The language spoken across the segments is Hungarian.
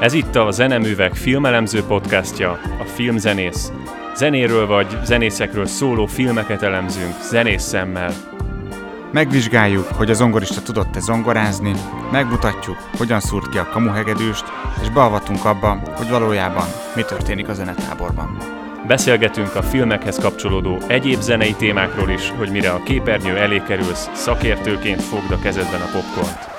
Ez itt a Zeneművek filmelemző podcastja, a Filmzenész. Zenéről vagy zenészekről szóló filmeket elemzünk zenész szemmel. Megvizsgáljuk, hogy a zongorista tudott-e zongorázni, megmutatjuk, hogyan szúrt ki a kamuhegedűst, és beavatunk abba, hogy valójában mi történik a zenetáborban. Beszélgetünk a filmekhez kapcsolódó egyéb zenei témákról is, hogy mire a képernyő elé kerülsz, szakértőként fogd a kezedben a popcornt.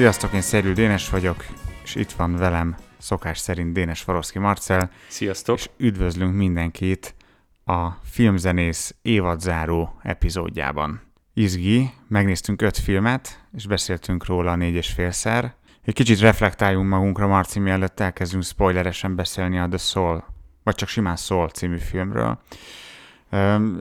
Sziasztok, én Szerű Dénes vagyok, és itt van velem szokás szerint Dénes Faroszki Marcel. Sziasztok! És üdvözlünk mindenkit a filmzenész évadzáró epizódjában. Izgi, megnéztünk öt filmet, és beszéltünk róla négy és félszer. Egy kicsit reflektáljunk magunkra, Marci, mielőtt elkezdünk spoileresen beszélni a The Soul, vagy csak simán Soul című filmről.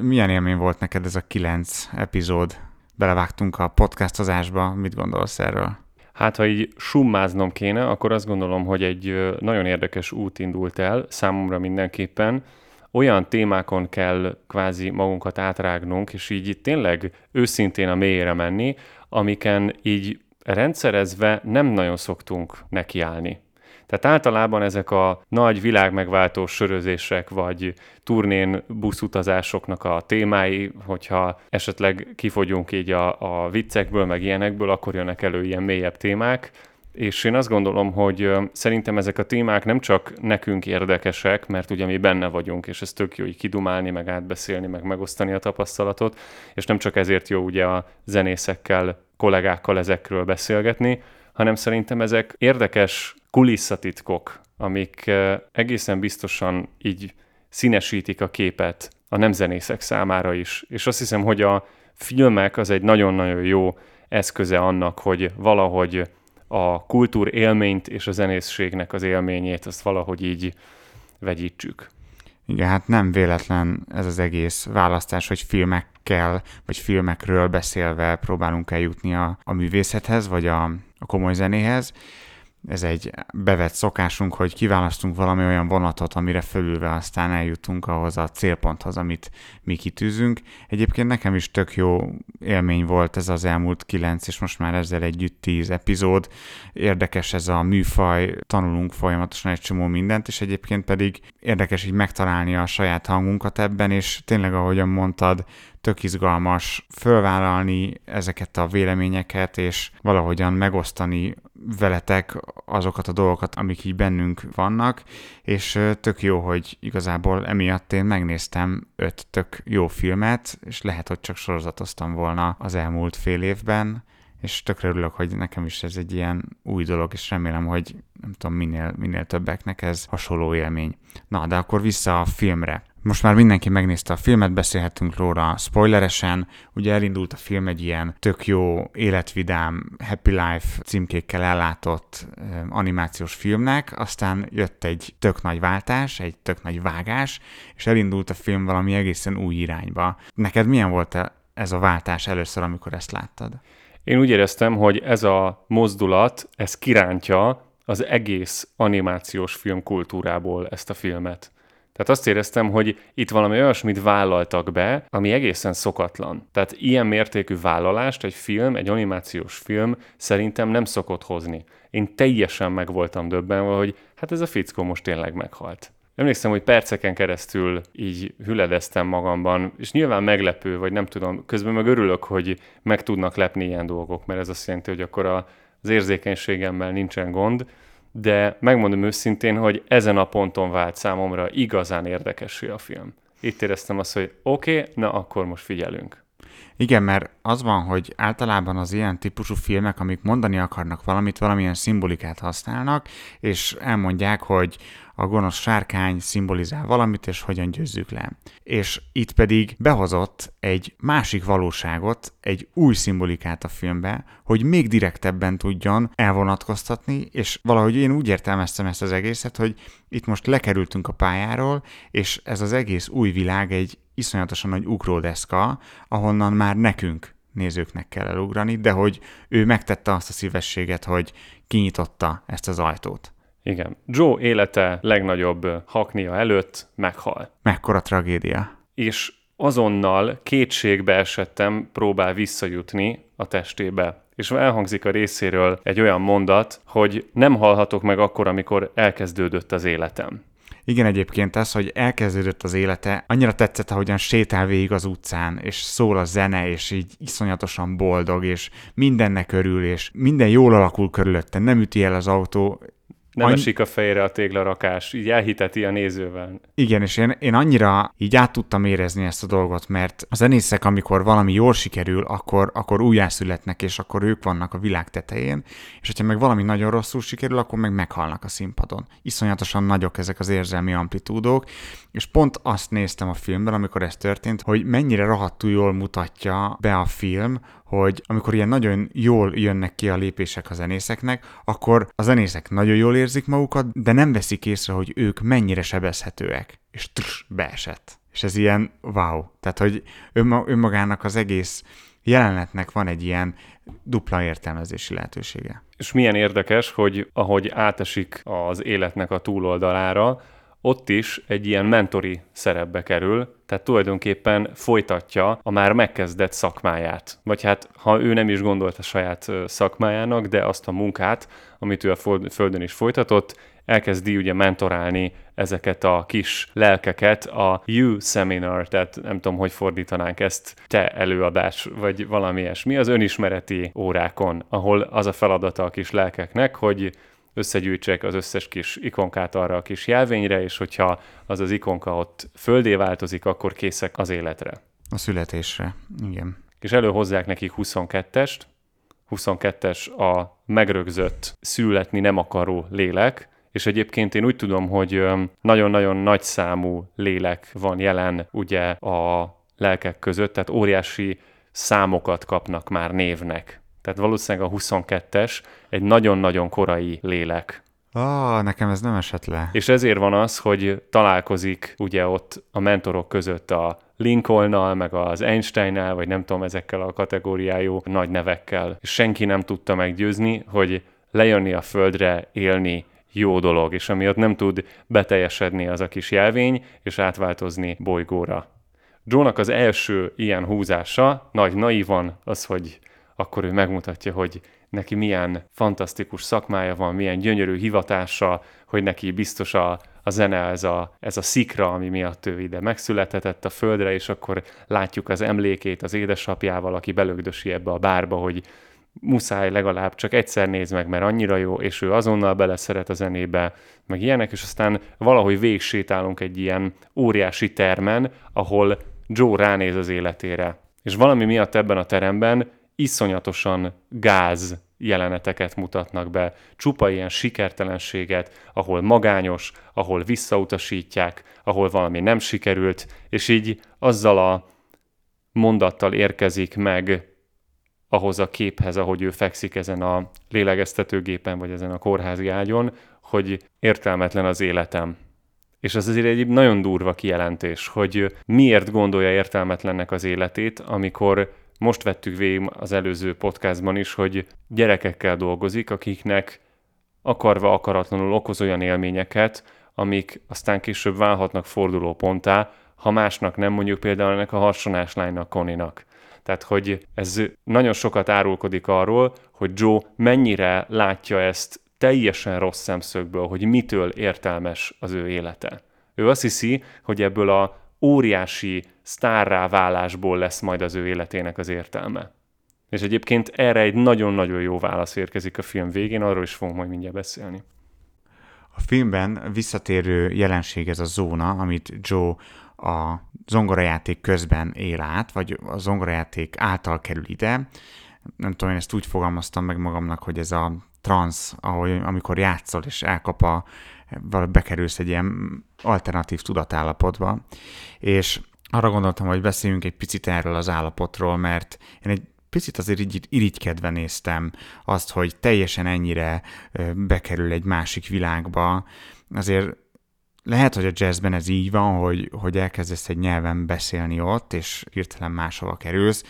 Milyen élmény volt neked ez a kilenc epizód? Belevágtunk a podcastozásba, mit gondolsz erről? Hát, ha így summáznom kéne, akkor azt gondolom, hogy egy nagyon érdekes út indult el, számomra mindenképpen. Olyan témákon kell kvázi magunkat átrágnunk, és így tényleg őszintén a mélyére menni, amiken így rendszerezve nem nagyon szoktunk nekiállni. Tehát általában ezek a nagy világmegváltó sörözések, vagy turnén buszutazásoknak a témái, hogyha esetleg kifogyunk így a, a viccekből, meg ilyenekből, akkor jönnek elő ilyen mélyebb témák, és én azt gondolom, hogy szerintem ezek a témák nem csak nekünk érdekesek, mert ugye mi benne vagyunk, és ez tök jó így kidumálni, meg átbeszélni, meg megosztani a tapasztalatot, és nem csak ezért jó ugye a zenészekkel, kollégákkal ezekről beszélgetni, hanem szerintem ezek érdekes kulisszatitkok, amik egészen biztosan így színesítik a képet a nemzenészek számára is. És azt hiszem, hogy a filmek az egy nagyon-nagyon jó eszköze annak, hogy valahogy a kultúr élményt és a zenészségnek az élményét azt valahogy így vegyítsük. Igen, hát nem véletlen ez az egész választás, hogy filmekkel, vagy filmekről beszélve próbálunk eljutni a, a művészethez, vagy a, a komoly zenéhez ez egy bevett szokásunk, hogy kiválasztunk valami olyan vonatot, amire fölülve aztán eljutunk ahhoz a célponthoz, amit mi kitűzünk. Egyébként nekem is tök jó élmény volt ez az elmúlt kilenc, és most már ezzel együtt tíz epizód. Érdekes ez a műfaj, tanulunk folyamatosan egy csomó mindent, és egyébként pedig érdekes így megtalálni a saját hangunkat ebben, és tényleg, ahogyan mondtad, tök izgalmas fölvállalni ezeket a véleményeket, és valahogyan megosztani veletek azokat a dolgokat, amik így bennünk vannak, és tök jó, hogy igazából emiatt én megnéztem öt tök jó filmet, és lehet, hogy csak sorozatoztam volna az elmúlt fél évben, és tökre örülök, hogy nekem is ez egy ilyen új dolog, és remélem, hogy nem tudom, minél, minél többeknek ez hasonló élmény. Na, de akkor vissza a filmre. Most már mindenki megnézte a filmet, beszélhetünk róla spoileresen. Ugye elindult a film egy ilyen tök jó, életvidám, happy life címkékkel ellátott animációs filmnek, aztán jött egy tök nagy váltás, egy tök nagy vágás, és elindult a film valami egészen új irányba. Neked milyen volt ez a váltás először, amikor ezt láttad? Én úgy éreztem, hogy ez a mozdulat, ez kirántja az egész animációs film kultúrából ezt a filmet. Tehát azt éreztem, hogy itt valami olyasmit vállaltak be, ami egészen szokatlan. Tehát ilyen mértékű vállalást egy film, egy animációs film szerintem nem szokott hozni. Én teljesen meg voltam döbbenve, hogy hát ez a fickó most tényleg meghalt. Emlékszem, hogy perceken keresztül így hüledeztem magamban, és nyilván meglepő, vagy nem tudom, közben meg örülök, hogy meg tudnak lepni ilyen dolgok, mert ez azt jelenti, hogy akkor az érzékenységemmel nincsen gond, de megmondom őszintén, hogy ezen a ponton vált számomra igazán érdekesé a film. Itt éreztem azt, hogy oké, okay, na akkor most figyelünk. Igen, mert az van, hogy általában az ilyen típusú filmek, amik mondani akarnak valamit, valamilyen szimbolikát használnak, és elmondják, hogy a gonosz sárkány szimbolizál valamit, és hogyan győzzük le. És itt pedig behozott egy másik valóságot, egy új szimbolikát a filmbe, hogy még direktebben tudjon elvonatkoztatni, és valahogy én úgy értelmeztem ezt az egészet, hogy itt most lekerültünk a pályáról, és ez az egész új világ egy iszonyatosan nagy ugródeszka, ahonnan már nekünk nézőknek kell elugrani, de hogy ő megtette azt a szívességet, hogy kinyitotta ezt az ajtót. Igen. Joe élete legnagyobb haknia előtt meghal. Mekkora tragédia. És azonnal kétségbe esettem próbál visszajutni a testébe. És elhangzik a részéről egy olyan mondat, hogy nem halhatok meg akkor, amikor elkezdődött az életem. Igen, egyébként az, hogy elkezdődött az élete, annyira tetszett, ahogyan sétál végig az utcán, és szól a zene, és így iszonyatosan boldog, és mindennek örül, és minden jól alakul körülötte, nem üti el az autó, nem Any... esik a fejre a téglarakás, így elhiteti a nézővel. Igen, és én, én annyira így át tudtam érezni ezt a dolgot, mert a zenészek, amikor valami jól sikerül, akkor, akkor újjászületnek, és akkor ők vannak a világ tetején, és hogyha meg valami nagyon rosszul sikerül, akkor meg meghalnak a színpadon. Iszonyatosan nagyok ezek az érzelmi amplitúdók, és pont azt néztem a filmben, amikor ez történt, hogy mennyire rohadtul jól mutatja be a film, hogy amikor ilyen nagyon jól jönnek ki a lépések a zenészeknek, akkor a zenészek nagyon jól érzik magukat, de nem veszik észre, hogy ők mennyire sebezhetőek. És trus, beesett. És ez ilyen wow. Tehát, hogy önmagának az egész jelenetnek van egy ilyen dupla értelmezési lehetősége. És milyen érdekes, hogy ahogy átesik az életnek a túloldalára, ott is egy ilyen mentori szerepbe kerül, tehát tulajdonképpen folytatja a már megkezdett szakmáját. Vagy hát, ha ő nem is gondolta saját szakmájának, de azt a munkát, amit ő a Földön is folytatott, elkezdi ugye mentorálni ezeket a kis lelkeket a You Seminar, tehát nem tudom, hogy fordítanánk ezt, te előadás, vagy valami ilyesmi, az önismereti órákon, ahol az a feladata a kis lelkeknek, hogy összegyűjtsek az összes kis ikonkát arra a kis jelvényre, és hogyha az az ikonka ott földé változik, akkor készek az életre. A születésre, igen. És előhozzák nekik 22-est, 22-es a megrögzött, születni nem akaró lélek, és egyébként én úgy tudom, hogy nagyon-nagyon nagy számú lélek van jelen ugye a lelkek között, tehát óriási számokat kapnak már névnek. Tehát valószínűleg a 22-es egy nagyon-nagyon korai lélek. Ah, nekem ez nem esett le. És ezért van az, hogy találkozik ugye ott a mentorok között a Lincolnnal, meg az Einsteinnel, vagy nem tudom, ezekkel a kategóriájú nagy nevekkel. És senki nem tudta meggyőzni, hogy lejönni a földre, élni jó dolog, és amiatt nem tud beteljesedni az a kis jelvény, és átváltozni bolygóra. Joe-nak az első ilyen húzása, nagy naivan, az, hogy akkor ő megmutatja, hogy neki milyen fantasztikus szakmája van, milyen gyönyörű hivatása, hogy neki biztos a, a zene ez a, ez a szikra, ami miatt ő ide megszülethetett a földre, és akkor látjuk az emlékét az édesapjával, aki belögdösi ebbe a bárba, hogy muszáj legalább csak egyszer néz meg, mert annyira jó, és ő azonnal beleszeret a zenébe, meg ilyenek, és aztán valahogy végsétálunk egy ilyen óriási termen, ahol Joe ránéz az életére. És valami miatt ebben a teremben iszonyatosan gáz jeleneteket mutatnak be, csupa ilyen sikertelenséget, ahol magányos, ahol visszautasítják, ahol valami nem sikerült, és így azzal a mondattal érkezik meg ahhoz a képhez, ahogy ő fekszik ezen a lélegeztetőgépen, vagy ezen a kórházi ágyon, hogy értelmetlen az életem. És ez azért egy nagyon durva kijelentés, hogy miért gondolja értelmetlennek az életét, amikor most vettük végig az előző podcastban is, hogy gyerekekkel dolgozik, akiknek akarva akaratlanul okoz olyan élményeket, amik aztán később válhatnak fordulóponttá, ha másnak nem mondjuk például ennek a harsonás lánynak, Koninak. Tehát, hogy ez nagyon sokat árulkodik arról, hogy Joe mennyire látja ezt teljesen rossz szemszögből, hogy mitől értelmes az ő élete. Ő azt hiszi, hogy ebből a óriási sztárrá válásból lesz majd az ő életének az értelme. És egyébként erre egy nagyon-nagyon jó válasz érkezik a film végén, arról is fogunk majd mindjárt beszélni. A filmben visszatérő jelenség ez a zóna, amit Joe a zongorajáték közben él át, vagy a zongorajáték által kerül ide. Nem tudom, én ezt úgy fogalmaztam meg magamnak, hogy ez a trans, ahogy, amikor játszol és elkap a, bekerülsz egy ilyen alternatív tudatállapotba, és arra gondoltam, hogy beszéljünk egy picit erről az állapotról, mert én egy picit azért így irigykedve néztem azt, hogy teljesen ennyire bekerül egy másik világba. Azért lehet, hogy a jazzben ez így van, hogy, hogy elkezdesz egy nyelven beszélni ott, és hirtelen máshova kerülsz.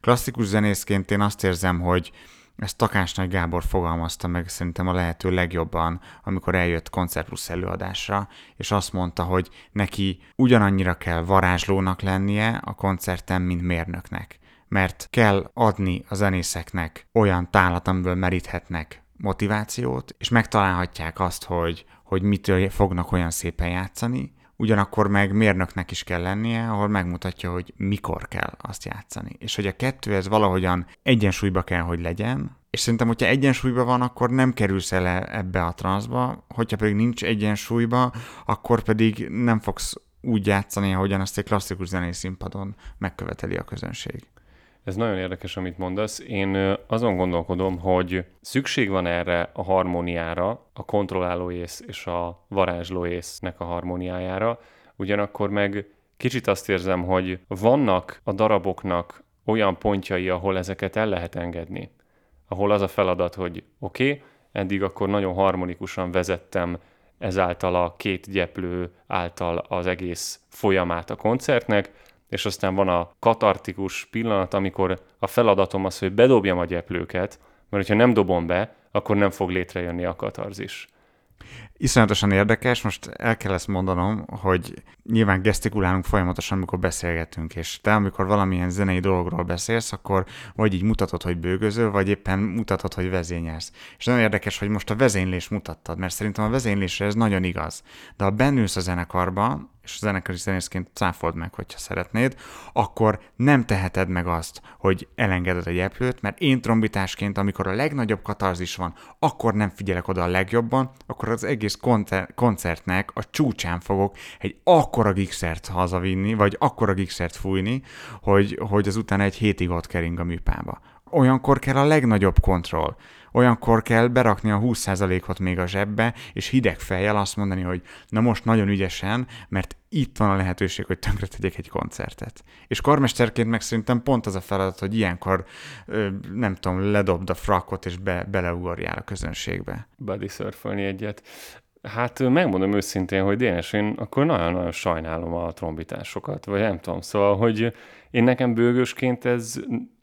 Klasszikus zenészként én azt érzem, hogy ezt Takás Nagy Gábor fogalmazta meg szerintem a lehető legjobban, amikor eljött Koncert Plus előadásra, és azt mondta, hogy neki ugyanannyira kell varázslónak lennie a koncerten, mint mérnöknek. Mert kell adni a zenészeknek olyan tálat, amiből meríthetnek motivációt, és megtalálhatják azt, hogy, hogy mitől fognak olyan szépen játszani, ugyanakkor meg mérnöknek is kell lennie, ahol megmutatja, hogy mikor kell azt játszani. És hogy a kettő ez valahogyan egyensúlyba kell, hogy legyen, és szerintem, hogyha egyensúlyban van, akkor nem kerülsz el ebbe a transzba, hogyha pedig nincs egyensúlyba, akkor pedig nem fogsz úgy játszani, ahogyan azt egy klasszikus zenei színpadon megköveteli a közönség. Ez nagyon érdekes, amit mondasz. Én azon gondolkodom, hogy szükség van erre a harmóniára, a kontrolláló ész és a varázsló észnek a harmóniájára, ugyanakkor meg kicsit azt érzem, hogy vannak a daraboknak olyan pontjai, ahol ezeket el lehet engedni. Ahol az a feladat, hogy oké, okay, eddig akkor nagyon harmonikusan vezettem ezáltal a két gyeplő által az egész folyamát a koncertnek, és aztán van a katartikus pillanat, amikor a feladatom az, hogy bedobjam a gyeplőket, mert hogyha nem dobom be, akkor nem fog létrejönni a katarzis. Iszonyatosan érdekes, most el kell ezt mondanom, hogy nyilván gesztikulálunk folyamatosan, amikor beszélgetünk, és te, amikor valamilyen zenei dologról beszélsz, akkor vagy így mutatod, hogy bőgözöl, vagy éppen mutatod, hogy vezényelsz. És nagyon érdekes, hogy most a vezénylés mutattad, mert szerintem a vezénylésre ez nagyon igaz. De ha bennülsz a zenekarba, és a zenekari zenészként cáfold meg, hogyha szeretnéd, akkor nem teheted meg azt, hogy elengeded a gyeplőt, mert én trombitásként, amikor a legnagyobb katarzis van, akkor nem figyelek oda a legjobban, akkor az egész koncertnek a csúcsán fogok egy akkora gigsert hazavinni, vagy akkora gigsert fújni, hogy, hogy az utána egy hétig ott kering a műpába. Olyankor kell a legnagyobb kontroll olyankor kell berakni a 20%-ot még a zsebbe, és hideg fejjel azt mondani, hogy na most nagyon ügyesen, mert itt van a lehetőség, hogy tönkre tegyek egy koncertet. És karmesterként meg szerintem pont az a feladat, hogy ilyenkor, nem tudom, ledobd a frakot, és be, beleugorjál a közönségbe. Body surfölni egyet. Hát megmondom őszintén, hogy Dénes, én akkor nagyon-nagyon sajnálom a trombitásokat, vagy nem tudom, szóval, hogy én nekem bőgősként ez,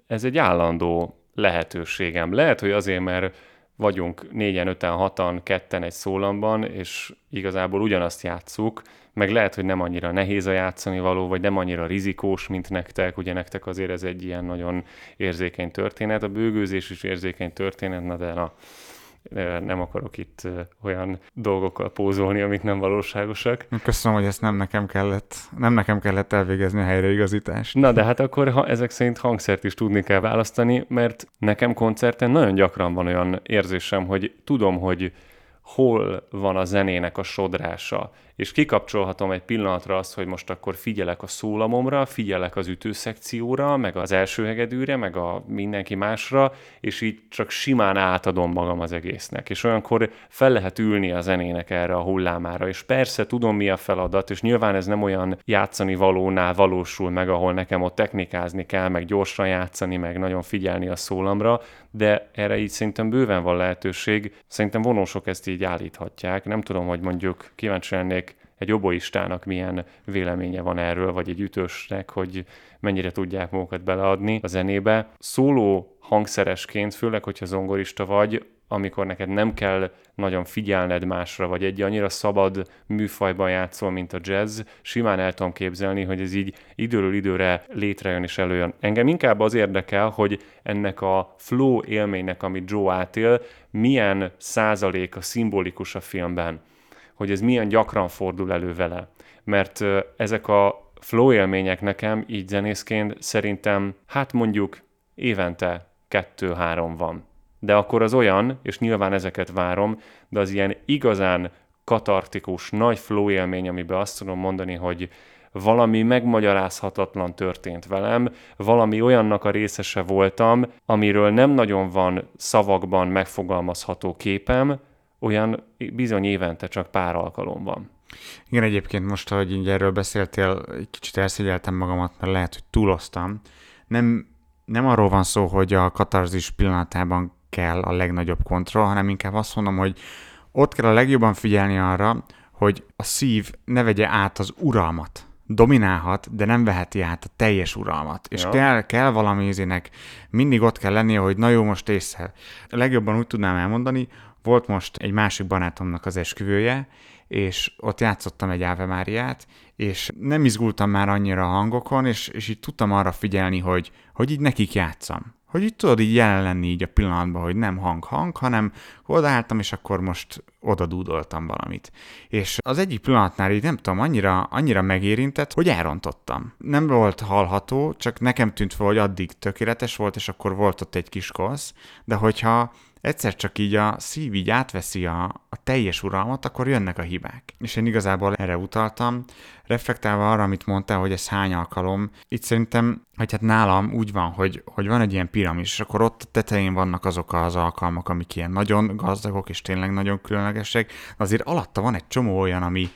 ez egy állandó lehetőségem. Lehet, hogy azért, mert vagyunk négyen, öten, hatan, ketten egy szólamban, és igazából ugyanazt játsszuk, meg lehet, hogy nem annyira nehéz a játszani való, vagy nem annyira rizikós, mint nektek, ugye nektek azért ez egy ilyen nagyon érzékeny történet, a bőgőzés is érzékeny történet, na de na, nem akarok itt olyan dolgokkal pózolni, amik nem valóságosak. Köszönöm, hogy ezt nem nekem kellett, nem nekem kellett elvégezni a helyreigazítást. Na, de hát akkor ha ezek szerint hangszert is tudni kell választani, mert nekem koncerten nagyon gyakran van olyan érzésem, hogy tudom, hogy hol van a zenének a sodrása, és kikapcsolhatom egy pillanatra azt, hogy most akkor figyelek a szólamomra, figyelek az ütőszekcióra, meg az első hegedűre, meg a mindenki másra, és így csak simán átadom magam az egésznek. És olyankor fel lehet ülni a zenének erre a hullámára, és persze tudom mi a feladat, és nyilván ez nem olyan játszani valónál valósul meg, ahol nekem ott technikázni kell, meg gyorsan játszani, meg nagyon figyelni a szólamra, de erre így szerintem bőven van lehetőség. Szerintem vonósok ezt így állíthatják. Nem tudom, hogy mondjuk kíváncsi egy oboistának milyen véleménye van erről, vagy egy ütősnek, hogy mennyire tudják magukat beleadni a zenébe. Szóló hangszeresként, főleg, hogyha zongorista vagy, amikor neked nem kell nagyon figyelned másra, vagy egy annyira szabad műfajban játszol, mint a jazz, simán el tudom képzelni, hogy ez így időről időre létrejön és előjön. Engem inkább az érdekel, hogy ennek a flow élménynek, amit Joe átél, milyen százaléka szimbolikus a filmben hogy ez milyen gyakran fordul elő vele. Mert ezek a flow élmények nekem így zenészként szerintem, hát mondjuk évente kettő-három van. De akkor az olyan, és nyilván ezeket várom, de az ilyen igazán katartikus, nagy flow élmény, amiben azt tudom mondani, hogy valami megmagyarázhatatlan történt velem, valami olyannak a részese voltam, amiről nem nagyon van szavakban megfogalmazható képem, olyan bizony évente csak pár alkalom van. Igen, egyébként most, hogy így erről beszéltél, egy kicsit elszégyeltem magamat, mert lehet, hogy túloztam. Nem, nem arról van szó, hogy a katarzis pillanatában kell a legnagyobb kontroll, hanem inkább azt mondom, hogy ott kell a legjobban figyelni arra, hogy a szív ne vegye át az uralmat dominálhat, de nem veheti át a teljes uralmat. És Ja. kell, kell valami izének, mindig ott kell lennie, hogy na jó, most észre. Legjobban úgy tudnám elmondani, volt most egy másik barátomnak az esküvője, és ott játszottam egy Ave Máriát, és nem izgultam már annyira a hangokon, és, és így tudtam arra figyelni, hogy, hogy így nekik játszam. Hogy így tudod így jelen lenni így a pillanatban, hogy nem hang-hang, hanem odaálltam, és akkor most oda dúdoltam valamit. És az egyik pillanatnál így nem tudom, annyira, annyira megérintett, hogy elrontottam. Nem volt hallható, csak nekem tűnt fel, hogy addig tökéletes volt, és akkor volt ott egy kis kosz, de hogyha egyszer csak így a szív így átveszi a, a teljes uralmat, akkor jönnek a hibák. És én igazából erre utaltam, reflektálva arra, amit mondtál, hogy ez hány alkalom. Itt szerintem, hogy hát nálam úgy van, hogy, hogy van egy ilyen piramis, és akkor ott a tetején vannak azok az alkalmak, amik ilyen nagyon gazdagok, és tényleg nagyon különlegesek, azért alatta van egy csomó olyan, ami,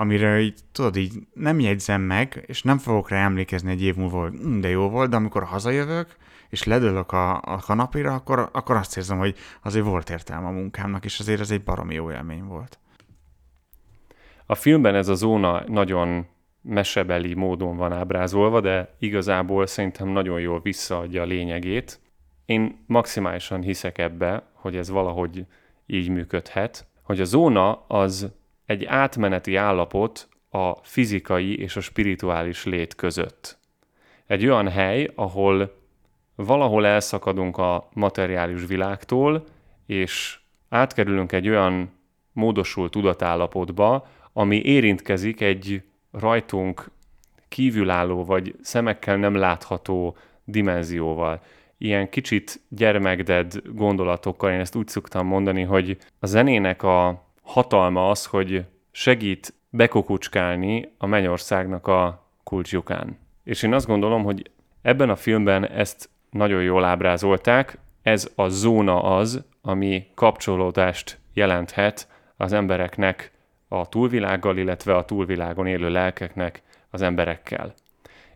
amire így, tudod, így nem jegyzem meg, és nem fogok rá emlékezni egy év múlva, hogy "Hm, de jó volt, de amikor hazajövök, és ledőlök a, a kanapira, akkor, akkor azt érzem, hogy azért volt értelme a munkámnak, és azért ez egy baromi jó élmény volt. A filmben ez a zóna nagyon mesebeli módon van ábrázolva, de igazából szerintem nagyon jól visszaadja a lényegét. Én maximálisan hiszek ebbe, hogy ez valahogy így működhet, hogy a zóna az egy átmeneti állapot a fizikai és a spirituális lét között. Egy olyan hely, ahol valahol elszakadunk a materiális világtól, és átkerülünk egy olyan módosult tudatállapotba, ami érintkezik egy rajtunk kívülálló vagy szemekkel nem látható dimenzióval. Ilyen kicsit gyermekded gondolatokkal, én ezt úgy szoktam mondani, hogy a zenének a hatalma az, hogy segít bekokucskálni a mennyországnak a kulcsjukán. És én azt gondolom, hogy ebben a filmben ezt nagyon jól ábrázolták, ez a zóna az, ami kapcsolódást jelenthet az embereknek a túlvilággal, illetve a túlvilágon élő lelkeknek az emberekkel.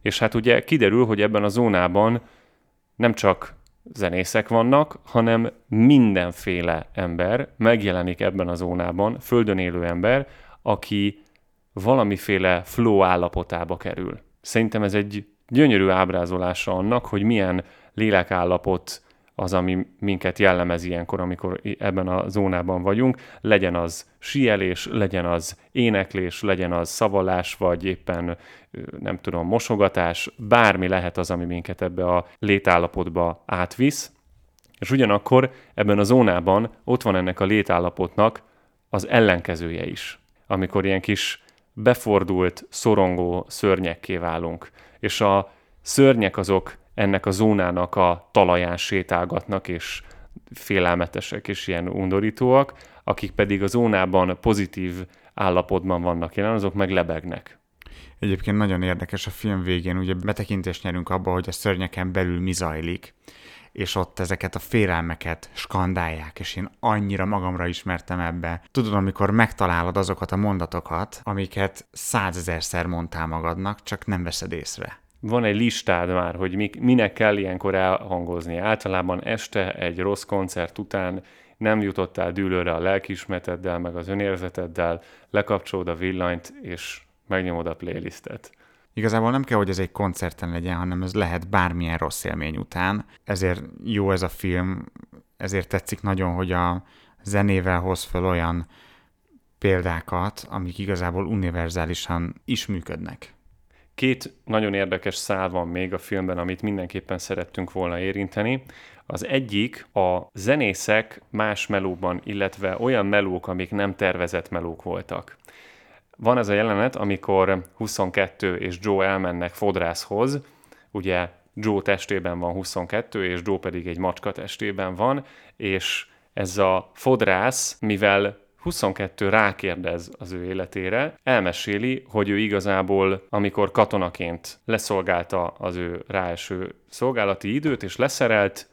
És hát ugye kiderül, hogy ebben a zónában nem csak zenészek vannak, hanem mindenféle ember megjelenik ebben a zónában, földön élő ember, aki valamiféle flow állapotába kerül. Szerintem ez egy gyönyörű ábrázolása annak, hogy milyen lélekállapot az, ami minket jellemez ilyenkor, amikor ebben a zónában vagyunk, legyen az síelés, legyen az éneklés, legyen az szavalás, vagy éppen nem tudom, mosogatás, bármi lehet az, ami minket ebbe a létállapotba átvisz, és ugyanakkor ebben a zónában ott van ennek a létállapotnak az ellenkezője is, amikor ilyen kis befordult, szorongó szörnyekké válunk. És a szörnyek azok ennek a zónának a talaján sétálgatnak, és félelmetesek és ilyen undorítóak, akik pedig a zónában pozitív állapotban vannak jelen, azok meg lebegnek. Egyébként nagyon érdekes a film végén, ugye betekintést nyerünk abba, hogy a szörnyeken belül mi zajlik, és ott ezeket a félelmeket skandálják, és én annyira magamra ismertem ebbe. Tudod, amikor megtalálod azokat a mondatokat, amiket százezerszer mondtál magadnak, csak nem veszed észre van egy listád már, hogy mi, minek kell ilyenkor elhangozni. Általában este egy rossz koncert után nem jutottál dűlőre a lelkismeteddel, meg az önérzeteddel, lekapcsolod a villanyt, és megnyomod a playlistet. Igazából nem kell, hogy ez egy koncerten legyen, hanem ez lehet bármilyen rossz élmény után. Ezért jó ez a film, ezért tetszik nagyon, hogy a zenével hoz fel olyan példákat, amik igazából univerzálisan is működnek. Két nagyon érdekes szál van még a filmben, amit mindenképpen szerettünk volna érinteni. Az egyik a zenészek más melóban, illetve olyan melók, amik nem tervezett melók voltak. Van ez a jelenet, amikor 22 és Joe elmennek fodrászhoz, ugye Joe testében van 22, és Joe pedig egy macska testében van, és ez a fodrász, mivel 22 rákérdez az ő életére, elmeséli, hogy ő igazából, amikor katonaként leszolgálta az ő ráeső szolgálati időt, és leszerelt,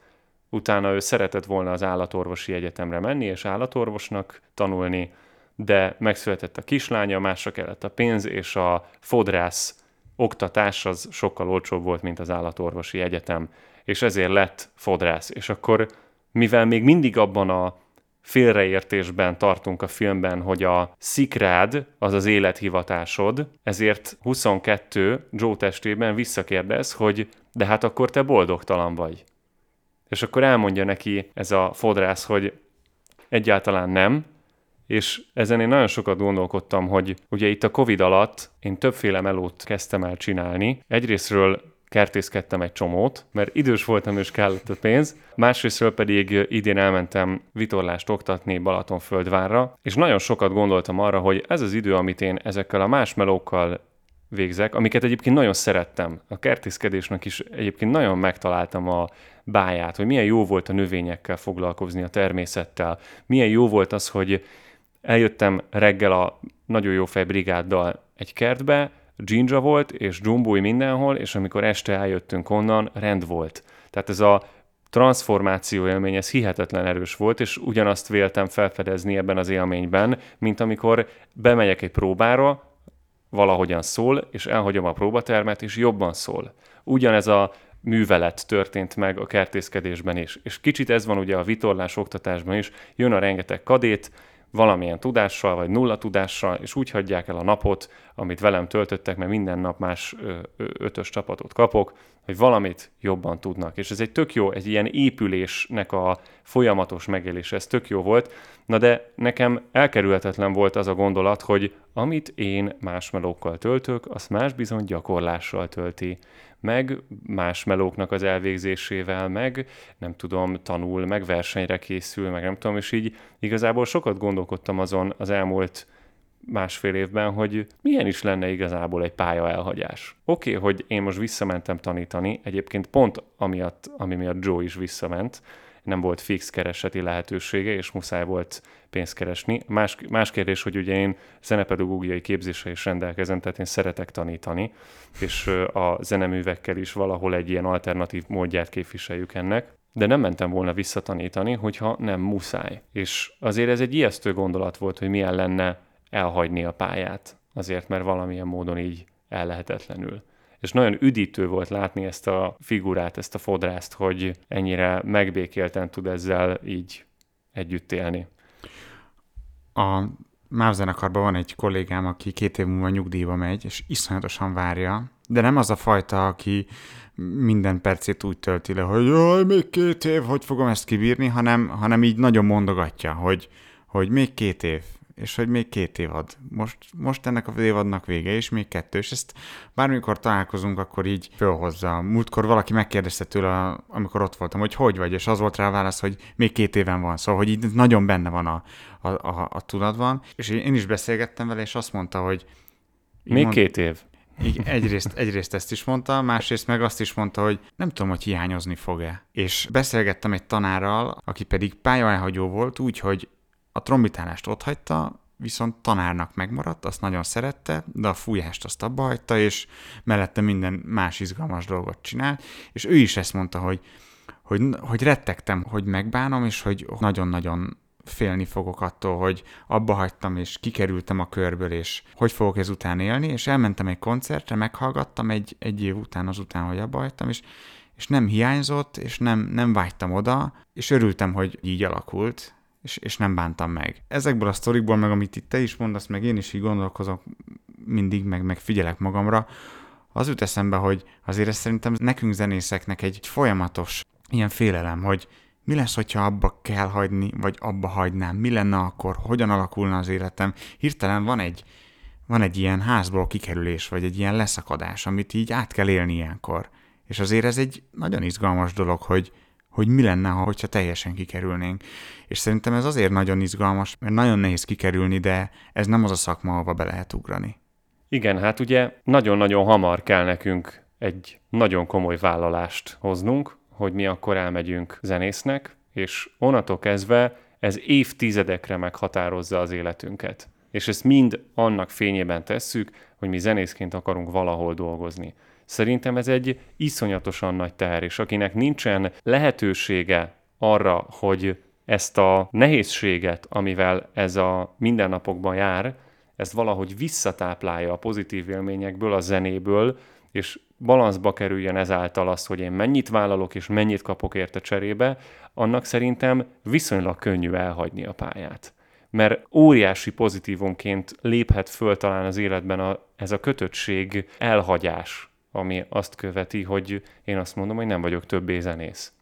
utána ő szeretett volna az állatorvosi egyetemre menni, és állatorvosnak tanulni, de megszületett a kislánya, másra kellett a pénz, és a fodrász oktatás az sokkal olcsóbb volt, mint az állatorvosi egyetem, és ezért lett fodrász. És akkor, mivel még mindig abban a félreértésben tartunk a filmben, hogy a szikrád az az élethivatásod, ezért 22 Joe testében visszakérdez, hogy de hát akkor te boldogtalan vagy. És akkor elmondja neki ez a fodrász, hogy egyáltalán nem, és ezen én nagyon sokat gondolkodtam, hogy ugye itt a Covid alatt én többféle melót kezdtem el csinálni. Egyrésztről kertészkedtem egy csomót, mert idős voltam és kellett a pénz, másrésztről pedig idén elmentem vitorlást oktatni Balatonföldvárra, és nagyon sokat gondoltam arra, hogy ez az idő, amit én ezekkel a más melókkal végzek, amiket egyébként nagyon szerettem. A kertészkedésnek is egyébként nagyon megtaláltam a báját, hogy milyen jó volt a növényekkel foglalkozni, a természettel, milyen jó volt az, hogy eljöttem reggel a nagyon jó fej brigáddal egy kertbe, Jinja volt, és Jumbui mindenhol, és amikor este eljöttünk onnan, rend volt. Tehát ez a transformáció élmény, ez hihetetlen erős volt, és ugyanazt véltem felfedezni ebben az élményben, mint amikor bemegyek egy próbára, valahogyan szól, és elhagyom a próbatermet, és jobban szól. Ugyanez a művelet történt meg a kertészkedésben is. És kicsit ez van ugye a vitorlás oktatásban is, jön a rengeteg kadét, valamilyen tudással, vagy nulla tudással, és úgy hagyják el a napot, amit velem töltöttek, mert minden nap más ötös csapatot kapok, hogy valamit jobban tudnak. És ez egy tök jó, egy ilyen épülésnek a folyamatos megélése, ez tök jó volt. Na de nekem elkerülhetetlen volt az a gondolat, hogy amit én más melókkal töltök, azt más bizony gyakorlással tölti meg más melóknak az elvégzésével, meg nem tudom, tanul, meg versenyre készül, meg nem tudom, és így igazából sokat gondolkodtam azon az elmúlt másfél évben, hogy milyen is lenne igazából egy pálya elhagyás. Oké, okay, hogy én most visszamentem tanítani, egyébként pont amiatt, ami miatt Joe is visszament, nem volt fix kereseti lehetősége, és muszáj volt pénzt keresni. Más, más kérdés, hogy ugye én zenepedagógiai képzésre is rendelkezem, tehát én szeretek tanítani, és a zeneművekkel is valahol egy ilyen alternatív módját képviseljük ennek. De nem mentem volna visszatanítani, hogyha nem muszáj. És azért ez egy ijesztő gondolat volt, hogy milyen lenne elhagyni a pályát, azért mert valamilyen módon így ellehetetlenül. És nagyon üdítő volt látni ezt a figurát, ezt a fodrászt, hogy ennyire megbékélten tud ezzel így együtt élni. A MÁV zenekarban van egy kollégám, aki két év múlva nyugdíjba megy, és iszonyatosan várja, de nem az a fajta, aki minden percét úgy tölti le, hogy jaj, még két év, hogy fogom ezt kibírni, hanem, hanem így nagyon mondogatja, hogy, hogy még két év, és hogy még két évad. Most, most ennek a évadnak vége, és még kettő, és ezt bármikor találkozunk, akkor így fölhozza. Múltkor valaki megkérdezte tőle, amikor ott voltam, hogy hogy vagy, és az volt rá a válasz, hogy még két éven van. Szóval, hogy így nagyon benne van a, a, a, a tudatban. És én is beszélgettem vele, és azt mondta, hogy... Még mond, két év. Igen, egyrészt, egyrészt ezt is mondta, másrészt meg azt is mondta, hogy nem tudom, hogy hiányozni fog-e. És beszélgettem egy tanárral, aki pedig pályaelhagyó volt, úgy, hogy a trombitálást ott hagyta, viszont tanárnak megmaradt, azt nagyon szerette, de a fújást azt abba hagyta, és mellette minden más izgalmas dolgot csinált, és ő is ezt mondta, hogy, hogy, hogy rettegtem, hogy megbánom, és hogy nagyon-nagyon félni fogok attól, hogy abba hagytam, és kikerültem a körből, és hogy fogok ezután élni, és elmentem egy koncertre, meghallgattam egy, egy év után azután, hogy abba hagytam, és, és nem hiányzott, és nem, nem vágytam oda, és örültem, hogy így alakult, és, és nem bántam meg. Ezekből a sztorikból, meg amit itt te is mondasz, meg én is így gondolkozok mindig, meg, meg figyelek magamra, az jut eszembe, hogy azért ez szerintem nekünk zenészeknek egy folyamatos ilyen félelem, hogy mi lesz, hogyha abba kell hagyni, vagy abba hagynám, mi lenne akkor, hogyan alakulna az életem. Hirtelen van egy, van egy ilyen házból kikerülés, vagy egy ilyen leszakadás, amit így át kell élni ilyenkor. És azért ez egy nagyon izgalmas dolog, hogy, hogy mi lenne, ha teljesen kikerülnénk. És szerintem ez azért nagyon izgalmas, mert nagyon nehéz kikerülni, de ez nem az a szakma, ahova be lehet ugrani. Igen, hát ugye nagyon-nagyon hamar kell nekünk egy nagyon komoly vállalást hoznunk, hogy mi akkor elmegyünk zenésznek, és onnantól kezdve ez évtizedekre meghatározza az életünket. És ezt mind annak fényében tesszük, hogy mi zenészként akarunk valahol dolgozni. Szerintem ez egy iszonyatosan nagy teher, és akinek nincsen lehetősége arra, hogy ezt a nehézséget, amivel ez a mindennapokban jár, ezt valahogy visszatáplálja a pozitív élményekből, a zenéből, és balanszba kerüljön ezáltal az, hogy én mennyit vállalok és mennyit kapok érte cserébe, annak szerintem viszonylag könnyű elhagyni a pályát. Mert óriási pozitívumként léphet föl talán az életben a, ez a kötöttség elhagyás, ami azt követi, hogy én azt mondom, hogy nem vagyok többé zenész.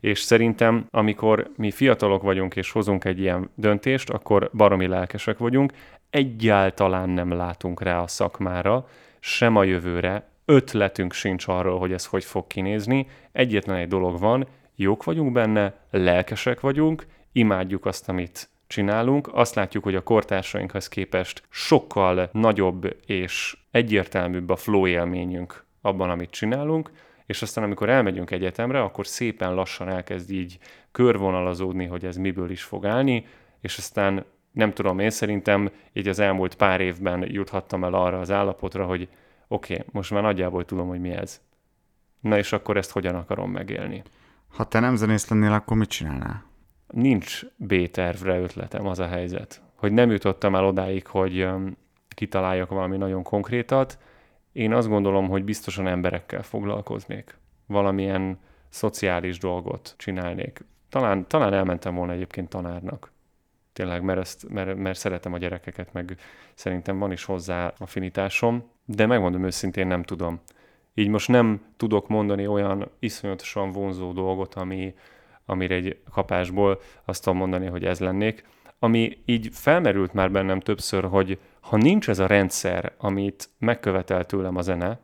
És szerintem, amikor mi fiatalok vagyunk és hozunk egy ilyen döntést, akkor baromi lelkesek vagyunk, egyáltalán nem látunk rá a szakmára, sem a jövőre, ötletünk sincs arról, hogy ez hogy fog kinézni. Egyetlen egy dolog van, jók vagyunk benne, lelkesek vagyunk, imádjuk azt, amit csinálunk, azt látjuk, hogy a kortársainkhoz képest sokkal nagyobb és egyértelműbb a flow élményünk abban, amit csinálunk, és aztán amikor elmegyünk egyetemre, akkor szépen lassan elkezd így körvonalazódni, hogy ez miből is fog állni, és aztán nem tudom, én szerintem így az elmúlt pár évben juthattam el arra az állapotra, hogy oké, okay, most már nagyjából tudom, hogy mi ez. Na és akkor ezt hogyan akarom megélni? Ha te nem zenész lennél, akkor mit csinálnál? Nincs B-tervre ötletem, az a helyzet. Hogy nem jutottam el odáig, hogy kitaláljak valami nagyon konkrétat. Én azt gondolom, hogy biztosan emberekkel foglalkoznék. Valamilyen szociális dolgot csinálnék. Talán, talán elmentem volna egyébként tanárnak tényleg, mert, ezt, mert, mert szeretem a gyerekeket, meg szerintem van is hozzá affinitásom, de megmondom őszintén, nem tudom. Így most nem tudok mondani olyan iszonyatosan vonzó dolgot, ami, amire egy kapásból azt tudom mondani, hogy ez lennék. Ami így felmerült már bennem többször, hogy ha nincs ez a rendszer, amit megkövetel tőlem a zene,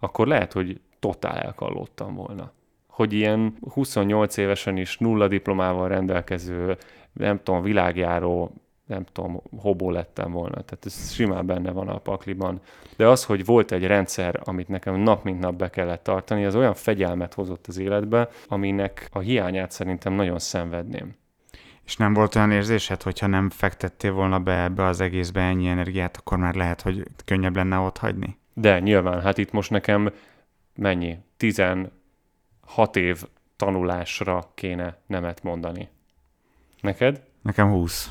akkor lehet, hogy totál elkallódtam volna. Hogy ilyen 28 évesen is nulla diplomával rendelkező nem tudom, világjáró, nem tudom, hobó lettem volna. Tehát ez simán benne van a pakliban. De az, hogy volt egy rendszer, amit nekem nap mint nap be kellett tartani, az olyan fegyelmet hozott az életbe, aminek a hiányát szerintem nagyon szenvedném. És nem volt olyan érzésed, hogyha nem fektettél volna be ebbe az egészbe ennyi energiát, akkor már lehet, hogy könnyebb lenne ott hagyni? De nyilván, hát itt most nekem mennyi? 16 év tanulásra kéne nemet mondani. Neked? Nekem 20.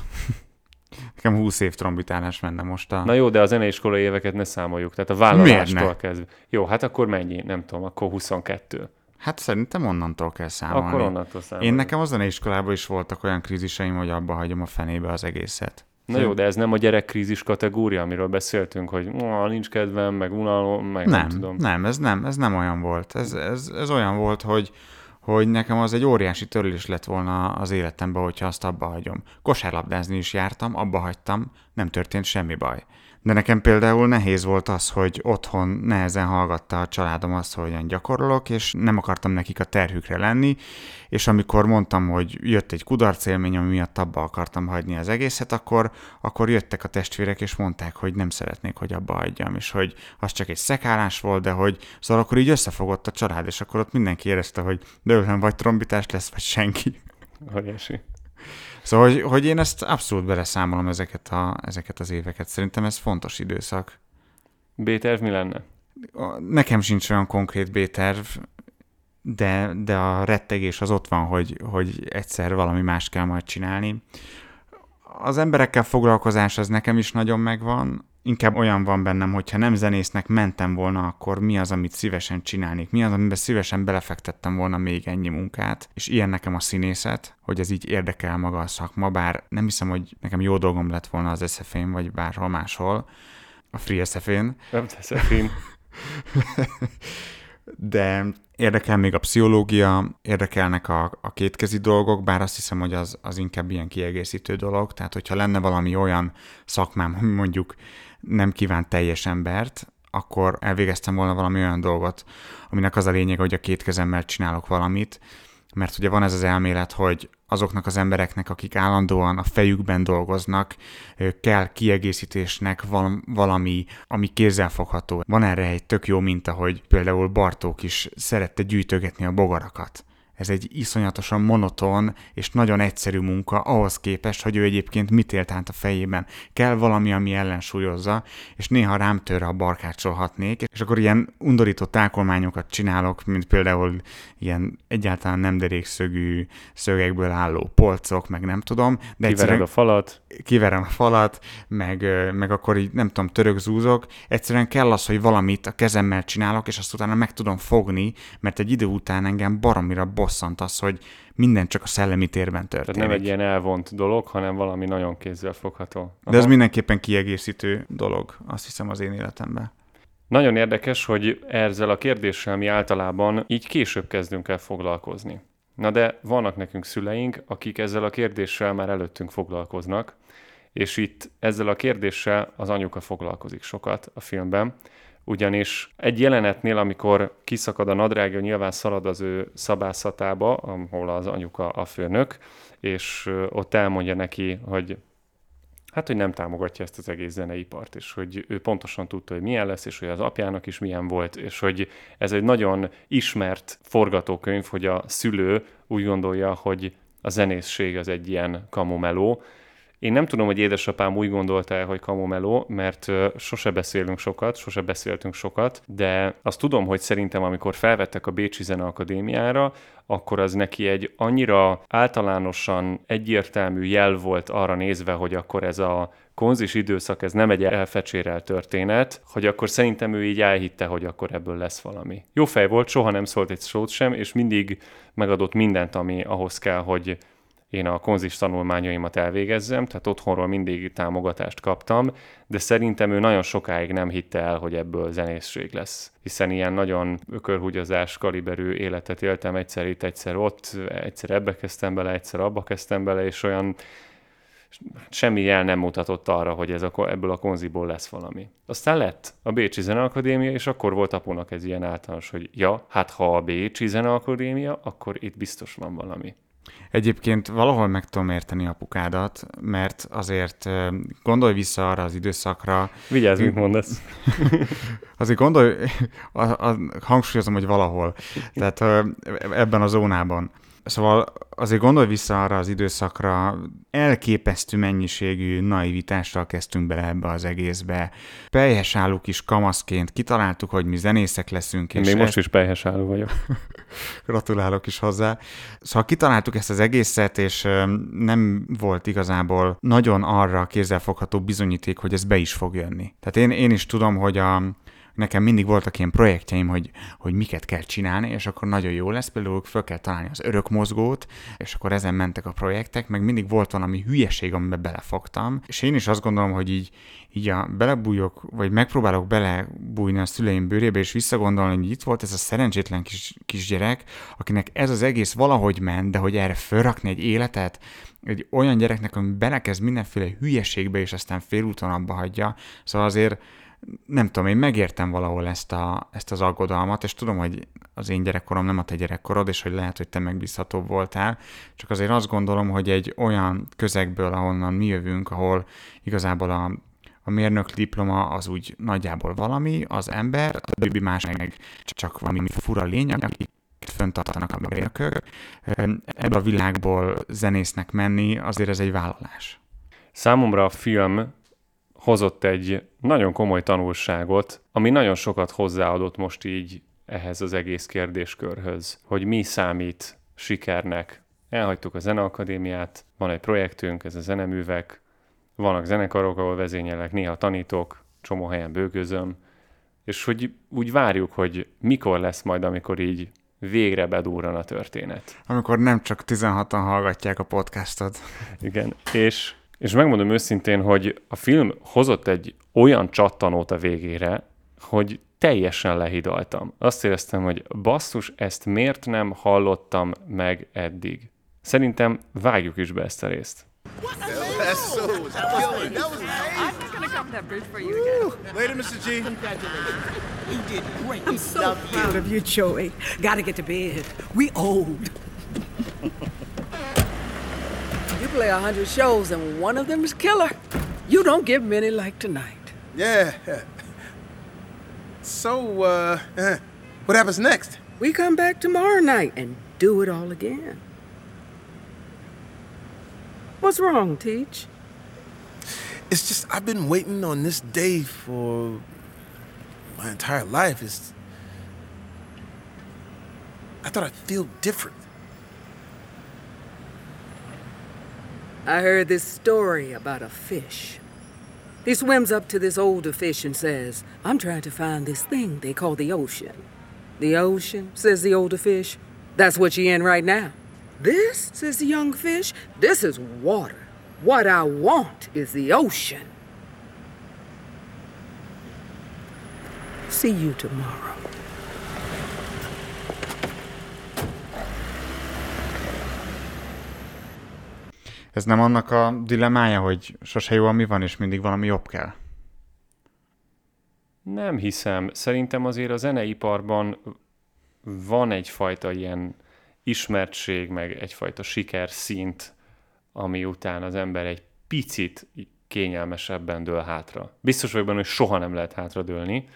Nekem 20 év trombitálás menne most a... Na jó, de a zeneiskolai éveket ne számoljuk, tehát a vállalástól kezdve. Jó, hát akkor mennyi? Nem tudom, akkor 22. Hát szerintem onnantól kell számolni. Akkor onnantól számolni. Én nekem a zeneiskolában is voltak olyan kríziseim, hogy abba hagyom a fenébe az egészet. Na jó, de ez nem a gyerekkrízis kategória, amiről beszéltünk, hogy nincs kedvem, meg unalom, meg nem, nem tudom. Nem, ez nem, ez nem olyan volt. Ez, ez, ez olyan volt, hogy hogy nekem az egy óriási törlés lett volna az életemben, hogyha azt abba hagyom. Kosárlabdázni is jártam, abba hagytam, nem történt semmi baj. De nekem például nehéz volt az, hogy otthon nehezen hallgatta a családom azt, hogy hogyan gyakorolok, és nem akartam nekik a terhükre lenni, és amikor mondtam, hogy jött egy kudarc élmény, ami miatt abba akartam hagyni az egészet, akkor, akkor jöttek a testvérek, és mondták, hogy nem szeretnék, hogy abba hagyjam, és hogy az csak egy szekálás volt, de hogy szóval akkor így összefogott a család, és akkor ott mindenki érezte, hogy de nem vagy trombitás lesz, vagy senki. Óriási. Szóval, hogy, hogy én ezt abszolút beleszámolom ezeket, a, ezeket az éveket. Szerintem ez fontos időszak. B-terv mi lenne? Nekem sincs olyan konkrét B-terv, de, de a rettegés az ott van, hogy, hogy egyszer valami más kell majd csinálni. Az emberekkel foglalkozás az nekem is nagyon megvan, inkább olyan van bennem, hogyha nem zenésznek mentem volna, akkor mi az, amit szívesen csinálnék, mi az, amiben szívesen belefektettem volna még ennyi munkát, és ilyen nekem a színészet, hogy ez így érdekel maga a szakma, bár nem hiszem, hogy nekem jó dolgom lett volna az sf vagy bárhol máshol, a Free SF-n. Nem sf De érdekel még a pszichológia, érdekelnek a, a kétkezi dolgok, bár azt hiszem, hogy az, az inkább ilyen kiegészítő dolog. Tehát, hogyha lenne valami olyan szakmám, mondjuk nem kíván teljes embert, akkor elvégeztem volna valami olyan dolgot, aminek az a lényeg, hogy a két kezemmel csinálok valamit, mert ugye van ez az elmélet, hogy azoknak az embereknek, akik állandóan a fejükben dolgoznak, kell kiegészítésnek valami, ami kézzelfogható. Van erre egy tök jó minta, hogy például Bartók is szerette gyűjtögetni a bogarakat ez egy iszonyatosan monoton és nagyon egyszerű munka ahhoz képest, hogy ő egyébként mit élt át a fejében. Kell valami, ami ellensúlyozza, és néha rám tör, ha barkácsolhatnék, és akkor ilyen undorító tákolmányokat csinálok, mint például ilyen egyáltalán nem derékszögű szögekből álló polcok, meg nem tudom. De Kivered a falat. Kiverem a falat, meg, meg akkor így nem tudom, török zúzok. Egyszerűen kell az, hogy valamit a kezemmel csinálok, és azt utána meg tudom fogni, mert egy idő után engem baromira bosszant az, hogy minden csak a szellemi térben történik. Tehát nem egy ilyen elvont dolog, hanem valami nagyon kézzel fogható. Aha. De ez mindenképpen kiegészítő dolog, azt hiszem az én életemben. Nagyon érdekes, hogy ezzel a kérdéssel mi általában így később kezdünk el foglalkozni. Na de vannak nekünk szüleink, akik ezzel a kérdéssel már előttünk foglalkoznak, és itt ezzel a kérdéssel az anyuka foglalkozik sokat a filmben, ugyanis egy jelenetnél, amikor kiszakad a nadrágja, nyilván szalad az ő szabászatába, ahol az anyuka a főnök, és ott elmondja neki, hogy hát, hogy nem támogatja ezt az egész zeneipart, és hogy ő pontosan tudta, hogy milyen lesz, és hogy az apjának is milyen volt, és hogy ez egy nagyon ismert forgatókönyv, hogy a szülő úgy gondolja, hogy a zenészség az egy ilyen kamomeló, én nem tudom, hogy édesapám úgy gondolta hogy kamomeló, mert sose beszélünk sokat, sose beszéltünk sokat, de azt tudom, hogy szerintem amikor felvettek a Bécsi Zeneakadémiára, akkor az neki egy annyira általánosan egyértelmű jel volt arra nézve, hogy akkor ez a konzis időszak, ez nem egy elfecsérel történet, hogy akkor szerintem ő így elhitte, hogy akkor ebből lesz valami. Jó fej volt, soha nem szólt egy szót sem, és mindig megadott mindent, ami ahhoz kell, hogy én a konzis tanulmányaimat elvégezzem, tehát otthonról mindig támogatást kaptam, de szerintem ő nagyon sokáig nem hitte el, hogy ebből zenészség lesz. Hiszen ilyen nagyon ökörhúgyazás kaliberű életet éltem, egyszer itt, egyszer ott, egyszer ebbe kezdtem bele, egyszer abba kezdtem bele, és olyan semmi jel nem mutatott arra, hogy ez a, ebből a konziból lesz valami. Aztán lett a Bécsi Zeneakadémia, és akkor volt apunak ez ilyen általános, hogy ja, hát ha a Bécsi Zeneakadémia, akkor itt biztos van valami. Egyébként valahol meg tudom érteni apukádat, mert azért gondolj vissza arra az időszakra. Vigyázz, mit mondasz. azért gondolj, a, a, hangsúlyozom, hogy valahol, tehát ebben a zónában. Szóval azért gondolj vissza arra az időszakra, elképesztő mennyiségű naivitással kezdtünk bele ebbe az egészbe. Pelyhes álluk is kamaszként, kitaláltuk, hogy mi zenészek leszünk. Én és még most is pelyhes álló vagyok. Gratulálok is hozzá. Szóval kitaláltuk ezt az egészet, és nem volt igazából nagyon arra kézzelfogható bizonyíték, hogy ez be is fog jönni. Tehát én, én is tudom, hogy a, nekem mindig voltak ilyen projektjeim, hogy, hogy miket kell csinálni, és akkor nagyon jó lesz, például fel kell találni az örökmozgót, és akkor ezen mentek a projektek, meg mindig volt valami hülyeség, amiben belefogtam, és én is azt gondolom, hogy így, így a belebújok, vagy megpróbálok belebújni a szüleim bőrébe, és visszagondolni, hogy itt volt ez a szerencsétlen kis, kisgyerek, akinek ez az egész valahogy ment, de hogy erre fölrakni egy életet, egy olyan gyereknek, ami belekezd mindenféle hülyeségbe, és aztán félúton abba hagyja. Szóval azért nem tudom, én megértem valahol ezt, a, ezt az aggodalmat, és tudom, hogy az én gyerekkorom nem a te gyerekkorod, és hogy lehet, hogy te megbízhatóbb voltál, csak azért azt gondolom, hogy egy olyan közegből, ahonnan mi jövünk, ahol igazából a, a mérnök diploma az úgy nagyjából valami, az ember, a többi más meg csak valami fura lény, akik föntartanak a mérnökök. Ebből a világból zenésznek menni, azért ez egy vállalás. Számomra a film hozott egy nagyon komoly tanulságot, ami nagyon sokat hozzáadott most így ehhez az egész kérdéskörhöz, hogy mi számít sikernek. Elhagytuk a Zeneakadémiát, van egy projektünk, ez a zeneművek, vannak zenekarok, ahol vezényelek, néha tanítok, csomó helyen bőgözöm, és hogy úgy várjuk, hogy mikor lesz majd, amikor így végre bedúran a történet. Amikor nem csak 16-an hallgatják a podcastot. Igen, és és megmondom őszintén, hogy a film hozott egy olyan csattanót a végére, hogy teljesen lehidaltam. Azt éreztem, hogy basszus, ezt miért nem hallottam meg eddig. Szerintem vágjuk is be ezt a részt. Later, Mr. G. Congratulations. You did great. I'm so proud of you, Joey. Gotta get to bed. We old. Play a hundred shows and one of them is killer. You don't get many like tonight. Yeah. So, uh, what happens next? We come back tomorrow night and do it all again. What's wrong, Teach? It's just I've been waiting on this day for my entire life. It's I thought I'd feel different. I heard this story about a fish. He swims up to this older fish and says, I'm trying to find this thing they call the ocean. The ocean, says the older fish. That's what you're in right now. This, says the young fish, this is water. What I want is the ocean. See you tomorrow. Ez nem annak a dilemája, hogy sose jó, ami van, és mindig valami jobb kell? Nem hiszem. Szerintem azért a zeneiparban van egyfajta ilyen ismertség, meg egyfajta sikerszint, ami után az ember egy picit kényelmesebben dől hátra. Biztos vagyok benne, hogy soha nem lehet hátradőlni,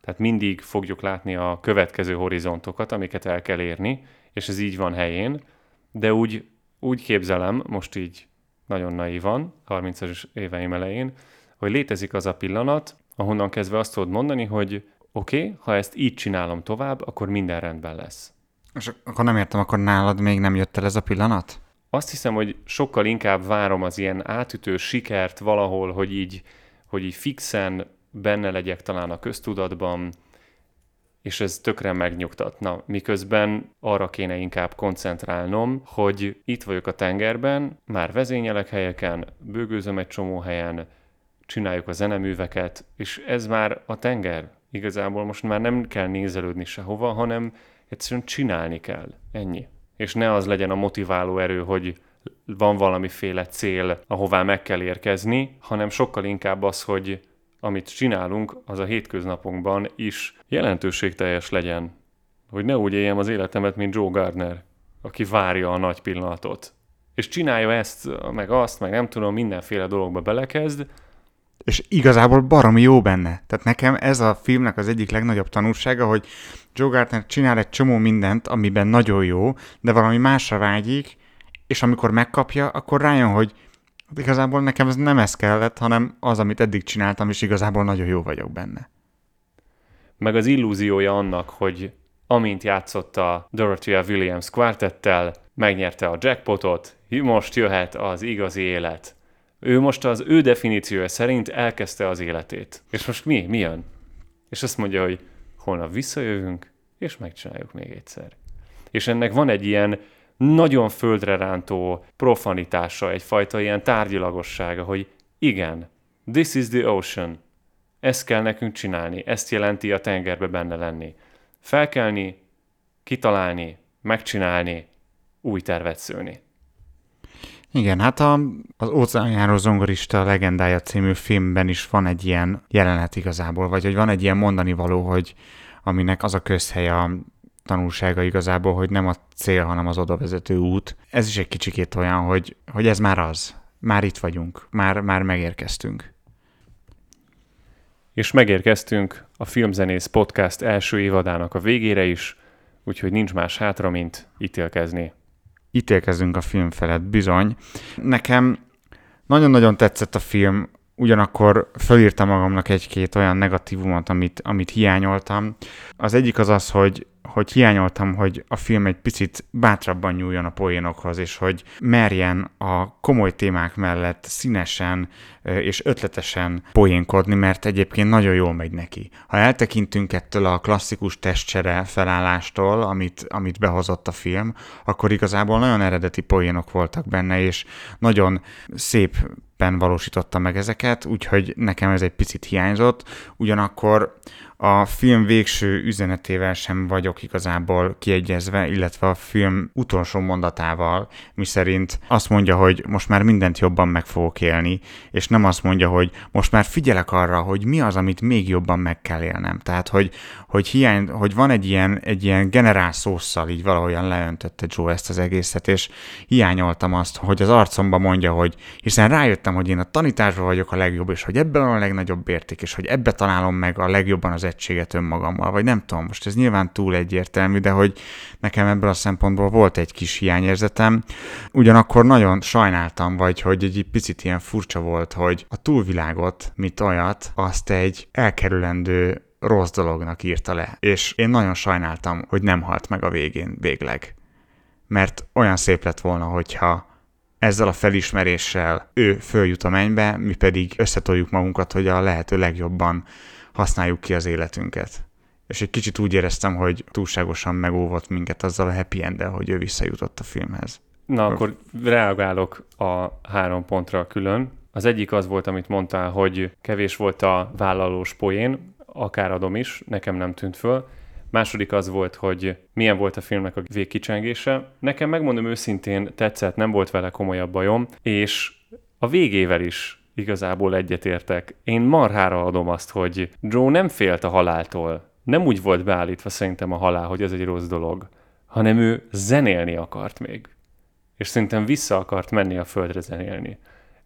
tehát mindig fogjuk látni a következő horizontokat, amiket el kell érni, és ez így van helyén, de úgy, úgy képzelem, most így nagyon naívan, 30-as éveim elején, hogy létezik az a pillanat, ahonnan kezdve azt tudod mondani, hogy oké, okay, ha ezt így csinálom tovább, akkor minden rendben lesz. És akkor nem értem, akkor nálad még nem jött el ez a pillanat? Azt hiszem, hogy sokkal inkább várom az ilyen átütő sikert valahol, hogy így, hogy így fixen benne legyek talán a köztudatban, és ez tökre megnyugtatna. Miközben arra kéne inkább koncentrálnom, hogy itt vagyok a tengerben, már vezényelek helyeken, bőgőzöm egy csomó helyen, csináljuk a zeneműveket, és ez már a tenger. Igazából most már nem kell nézelődni sehova, hanem egyszerűen csinálni kell. Ennyi. És ne az legyen a motiváló erő, hogy van valamiféle cél, ahová meg kell érkezni, hanem sokkal inkább az, hogy amit csinálunk, az a hétköznapunkban is jelentőségteljes legyen. Hogy ne úgy éljem az életemet, mint Joe Gardner, aki várja a nagy pillanatot. És csinálja ezt, meg azt, meg nem tudom, mindenféle dologba belekezd, és igazából baromi jó benne. Tehát nekem ez a filmnek az egyik legnagyobb tanulsága, hogy Joe Gardner csinál egy csomó mindent, amiben nagyon jó, de valami másra vágyik, és amikor megkapja, akkor rájön, hogy igazából nekem ez nem ez kellett, hanem az, amit eddig csináltam, és igazából nagyon jó vagyok benne. Meg az illúziója annak, hogy amint játszotta Dorothea Williams kvartettel, megnyerte a jackpotot, most jöhet az igazi élet. Ő most az ő definíciója szerint elkezdte az életét. És most mi? Mi jön? És azt mondja, hogy holnap visszajövünk, és megcsináljuk még egyszer. És ennek van egy ilyen nagyon földre rántó profanitása, egyfajta ilyen tárgyilagossága, hogy igen, this is the ocean. Ezt kell nekünk csinálni, ezt jelenti a tengerbe benne lenni. Felkelni, kitalálni, megcsinálni, új tervet szőni. Igen, hát a, az óceánjáró zongorista legendája című filmben is van egy ilyen jelenet igazából, vagy hogy van egy ilyen mondani való, hogy aminek az a közhely a tanulsága igazából, hogy nem a cél, hanem az odavezető út. Ez is egy kicsikét olyan, hogy, hogy ez már az. Már itt vagyunk. Már, már megérkeztünk. És megérkeztünk a Filmzenész Podcast első évadának a végére is, úgyhogy nincs más hátra, mint ítélkezni. Ítélkezünk a film felett, bizony. Nekem nagyon-nagyon tetszett a film, ugyanakkor fölírtam magamnak egy-két olyan negatívumot, amit, amit hiányoltam. Az egyik az az, hogy hogy hiányoltam, hogy a film egy picit bátrabban nyúljon a poénokhoz, és hogy merjen a komoly témák mellett színesen és ötletesen poénkodni, mert egyébként nagyon jól megy neki. Ha eltekintünk ettől a klasszikus testcsere felállástól, amit, amit behozott a film, akkor igazából nagyon eredeti poénok voltak benne, és nagyon szép valósította meg ezeket, úgyhogy nekem ez egy picit hiányzott. Ugyanakkor a film végső üzenetével sem vagyok igazából kiegyezve, illetve a film utolsó mondatával, mi szerint azt mondja, hogy most már mindent jobban meg fogok élni, és nem azt mondja, hogy most már figyelek arra, hogy mi az, amit még jobban meg kell élnem. Tehát, hogy, hogy, hiány, hogy van egy ilyen, egy ilyen generál szószal, így valahogyan leöntötte Joe ezt az egészet, és hiányoltam azt, hogy az arcomba mondja, hogy hiszen rájöttem, hogy én a tanításban vagyok a legjobb, és hogy ebben a legnagyobb érték, és hogy ebbe találom meg a legjobban az elkötelezettséget önmagammal, vagy nem tudom, most ez nyilván túl egyértelmű, de hogy nekem ebből a szempontból volt egy kis hiányérzetem. Ugyanakkor nagyon sajnáltam, vagy hogy egy picit ilyen furcsa volt, hogy a túlvilágot, mint olyat, azt egy elkerülendő rossz dolognak írta le. És én nagyon sajnáltam, hogy nem halt meg a végén végleg. Mert olyan szép lett volna, hogyha ezzel a felismeréssel ő följut a mennybe, mi pedig összetoljuk magunkat, hogy a lehető legjobban használjuk ki az életünket. És egy kicsit úgy éreztem, hogy túlságosan megóvott minket azzal a happy end hogy ő visszajutott a filmhez. Na, akkor reagálok a három pontra külön. Az egyik az volt, amit mondtál, hogy kevés volt a vállalós poén, akár adom is, nekem nem tűnt föl. Második az volt, hogy milyen volt a filmnek a végkicsengése. Nekem megmondom őszintén tetszett, nem volt vele komolyabb bajom, és a végével is igazából egyetértek. Én marhára adom azt, hogy Joe nem félt a haláltól. Nem úgy volt beállítva szerintem a halál, hogy ez egy rossz dolog, hanem ő zenélni akart még. És szerintem vissza akart menni a földre zenélni.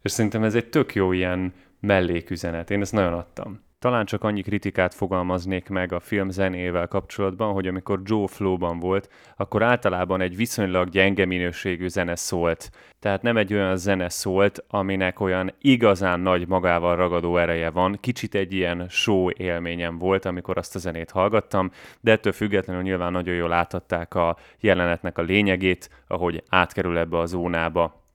És szerintem ez egy tök jó ilyen melléküzenet. Én ezt nagyon adtam. Talán csak annyi kritikát fogalmaznék meg a film zenével kapcsolatban, hogy amikor Joe Flow-ban volt, akkor általában egy viszonylag gyenge minőségű zene szólt. Tehát nem egy olyan zene szólt, aminek olyan igazán nagy magával ragadó ereje van. Kicsit egy ilyen show élményem volt, amikor azt a zenét hallgattam, de ettől függetlenül nyilván nagyon jól láthatták a jelenetnek a lényegét, ahogy átkerül ebbe a zónába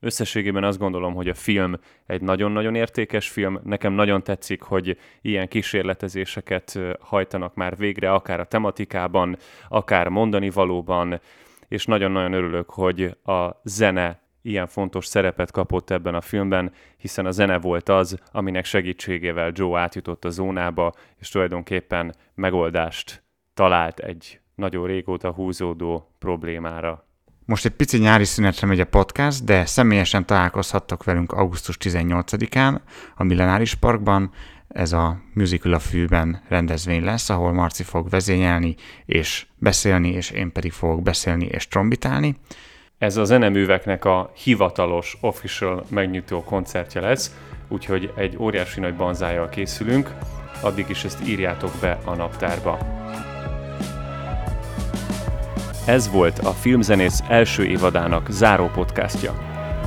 Összességében azt gondolom, hogy a film egy nagyon-nagyon értékes film. Nekem nagyon tetszik, hogy ilyen kísérletezéseket hajtanak már végre, akár a tematikában, akár mondani valóban, és nagyon-nagyon örülök, hogy a zene ilyen fontos szerepet kapott ebben a filmben, hiszen a zene volt az, aminek segítségével Joe átjutott a zónába, és tulajdonképpen megoldást talált egy nagyon régóta húzódó problémára. Most egy pici nyári szünetre megy a podcast, de személyesen találkozhattok velünk augusztus 18-án a Millenáris Parkban. Ez a Musical a Fűben rendezvény lesz, ahol Marci fog vezényelni és beszélni, és én pedig fogok beszélni és trombitálni. Ez a zeneműveknek a hivatalos, official megnyitó koncertje lesz, úgyhogy egy óriási nagy banzájjal készülünk, addig is ezt írjátok be a naptárba. Ez volt a Filmzenész első évadának záró podcastja.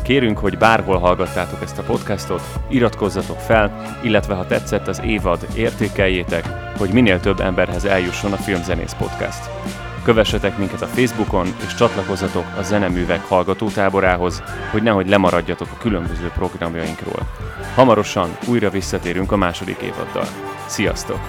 Kérünk, hogy bárhol hallgattátok ezt a podcastot, iratkozzatok fel, illetve ha tetszett az évad, értékeljétek, hogy minél több emberhez eljusson a Filmzenész podcast. Kövessetek minket a Facebookon, és csatlakozzatok a zeneművek hallgatótáborához, hogy nehogy lemaradjatok a különböző programjainkról. Hamarosan újra visszatérünk a második évaddal. Sziasztok!